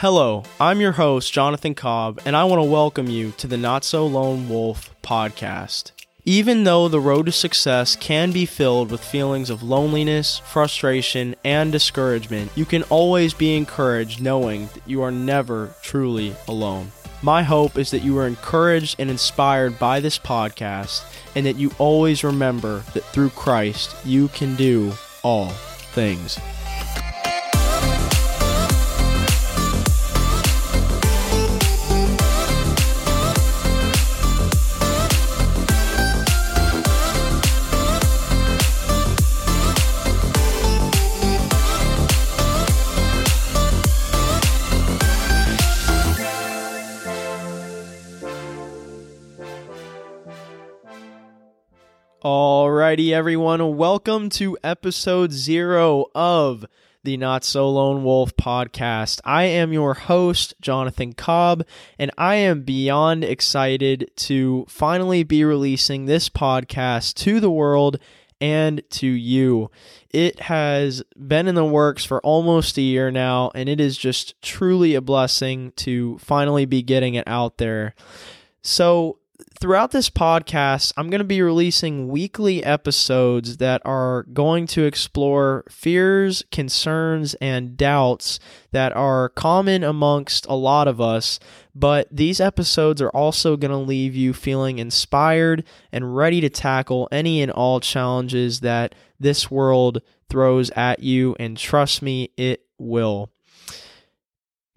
Hello, I'm your host, Jonathan Cobb, and I want to welcome you to the Not So Lone Wolf podcast. Even though the road to success can be filled with feelings of loneliness, frustration, and discouragement, you can always be encouraged knowing that you are never truly alone. My hope is that you are encouraged and inspired by this podcast, and that you always remember that through Christ you can do all things. Alrighty, everyone, welcome to episode zero of the Not So Lone Wolf podcast. I am your host, Jonathan Cobb, and I am beyond excited to finally be releasing this podcast to the world and to you. It has been in the works for almost a year now, and it is just truly a blessing to finally be getting it out there. So, throughout this podcast, I'm going to be releasing weekly episodes that are going to explore fears, concerns, and doubts that are common amongst a lot of us. But these episodes are also going to leave you feeling inspired and ready to tackle any and all challenges that this world throws at you. And trust me, it will.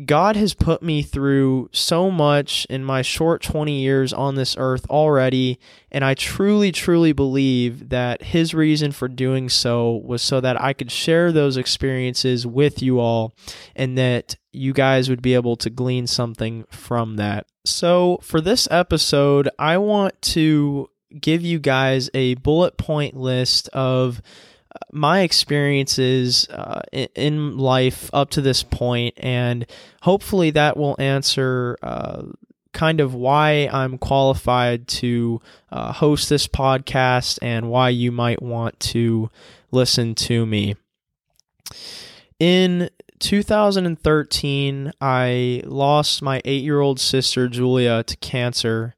God has put me through so much in my short 20 years on this earth already, and I truly, truly believe that His reason for doing so was so that I could share those experiences with you all and that you guys would be able to glean something from that. So, for this episode, I want to give you guys a bullet point list of my experiences uh, in life up to this point, and hopefully that will answer uh, kind of why I'm qualified to uh, host this podcast and why you might want to listen to me. In 2013, I lost my eight year old sister Julia to cancer.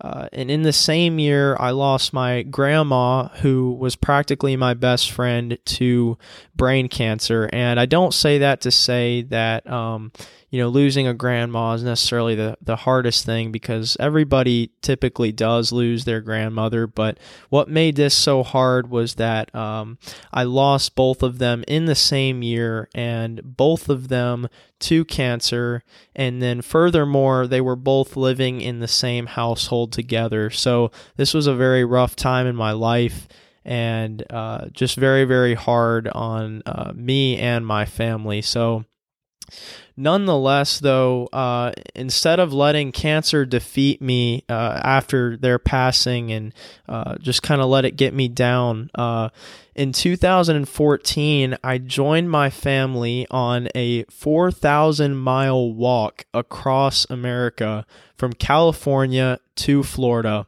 Uh, and in the same year, I lost my grandma, who was practically my best friend, to brain cancer. And I don't say that to say that, um, you know, losing a grandma is necessarily the, the hardest thing because everybody typically does lose their grandmother. But what made this so hard was that um, I lost both of them in the same year and both of them to cancer. And then furthermore, they were both living in the same household together. So this was a very rough time in my life and uh, just very, very hard on uh, me and my family. So Nonetheless, though, uh, instead of letting cancer defeat me uh, after their passing and uh, just kind of let it get me down, uh, in 2014, I joined my family on a 4,000 mile walk across America from California to Florida.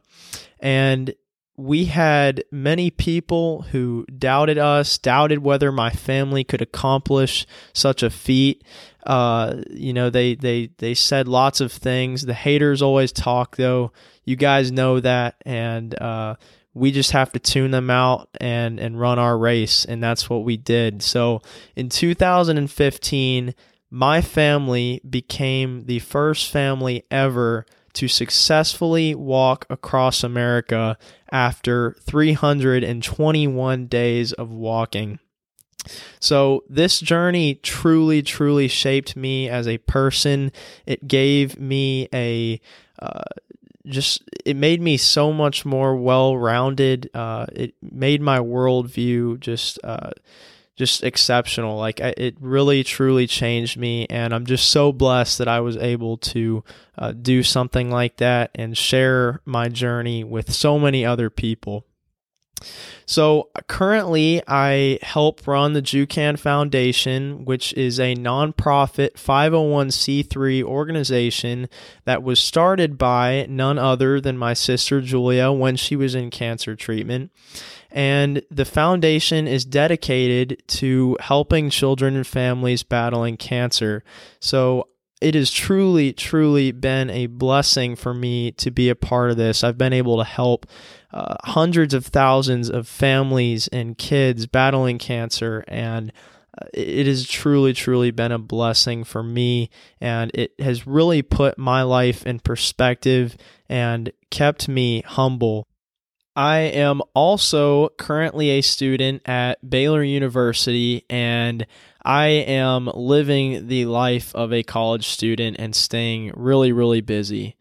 And we had many people who doubted us, doubted whether my family could accomplish such a feat. Uh, you know, they they they said lots of things. The haters always talk, though. You guys know that, and uh, we just have to tune them out and and run our race, and that's what we did. So in 2015, my family became the first family ever to successfully walk across America after 321 days of walking. So, this journey truly, truly shaped me as a person. It gave me a uh, just, it made me so much more well rounded. Uh, it made my worldview just, uh, just exceptional. Like it really truly changed me, and I'm just so blessed that I was able to uh, do something like that and share my journey with so many other people. So currently, I help run the Jucan Foundation, which is a nonprofit 501c3 organization that was started by none other than my sister Julia when she was in cancer treatment and the foundation is dedicated to helping children and families battling cancer. So it has truly, truly been a blessing for me to be a part of this. I've been able to help uh, hundreds of thousands of families and kids battling cancer, and uh, it has truly, truly been a blessing for me. And it has really put my life in perspective and kept me humble. I am also currently a student at Baylor University and I am living the life of a college student and staying really, really busy.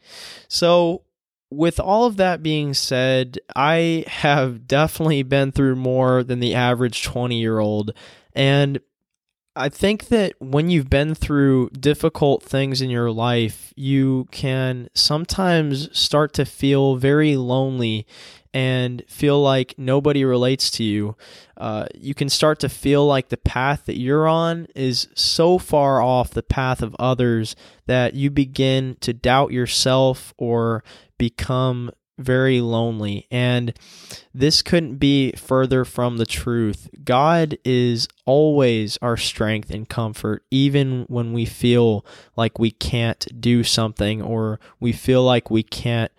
So, with all of that being said, I have definitely been through more than the average 20 year old. And I think that when you've been through difficult things in your life, you can sometimes start to feel very lonely and feel like nobody relates to you. Uh, you can start to feel like the path that you're on is so far off the path of others that you begin to doubt yourself or become very lonely. And this couldn't be further from the truth. God is always our strength and comfort, even when we feel like we can't do something or we feel like we can't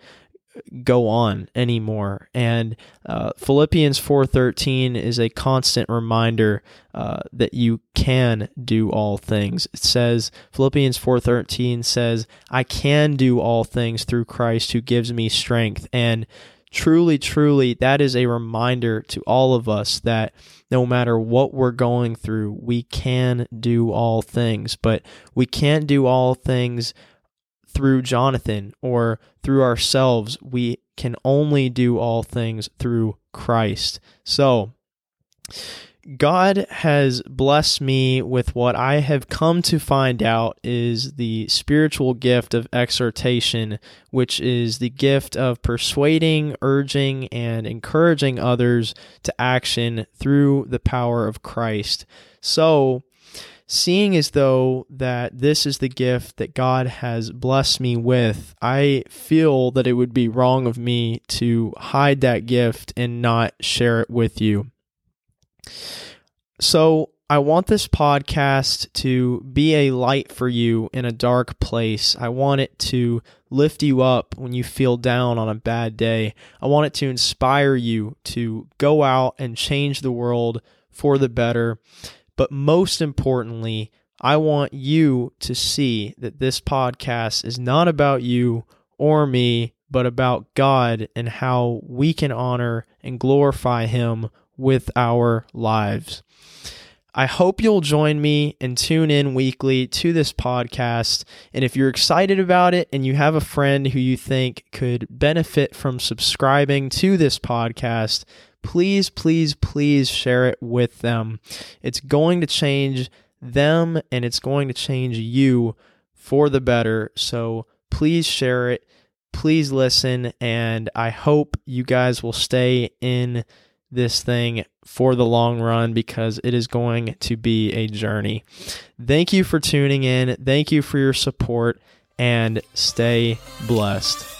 go on anymore. And uh, philippians 4.13 is a constant reminder uh, that you can do all things. It says philippians 4.13 says i can do all things through christ who gives me strength. And truly truly that is a reminder to all of us that no matter what we're going through we can do all things. But we can't do all things through Jonathan or through ourselves. We can only do all things through Christ. So, God has blessed me with what I have come to find out is the spiritual gift of exhortation, which is the gift of persuading, urging, and encouraging others to action through the power of Christ. So, seeing as though that this is the gift that God has blessed me with, I feel that it would be wrong of me to hide that gift and not share it with you. So, I want this podcast to be a light for you in a dark place. I want it to lift you up when you feel down on a bad day. I want it to inspire you to go out and change the world for the better. But most importantly, I want you to see that this podcast is not about you or me, but about God and how we can honor and glorify Him with our lives. I hope you'll join me and tune in weekly to this podcast. And if you're excited about it and you have a friend who you think could benefit from subscribing to this podcast, please, please, please share it with them. It's going to change them and it's going to change you for the better. So please share it. Please listen. And I hope you guys will stay in this thing for the long run because it is going to be a journey. Thank you for tuning in. Thank you for your support and stay blessed.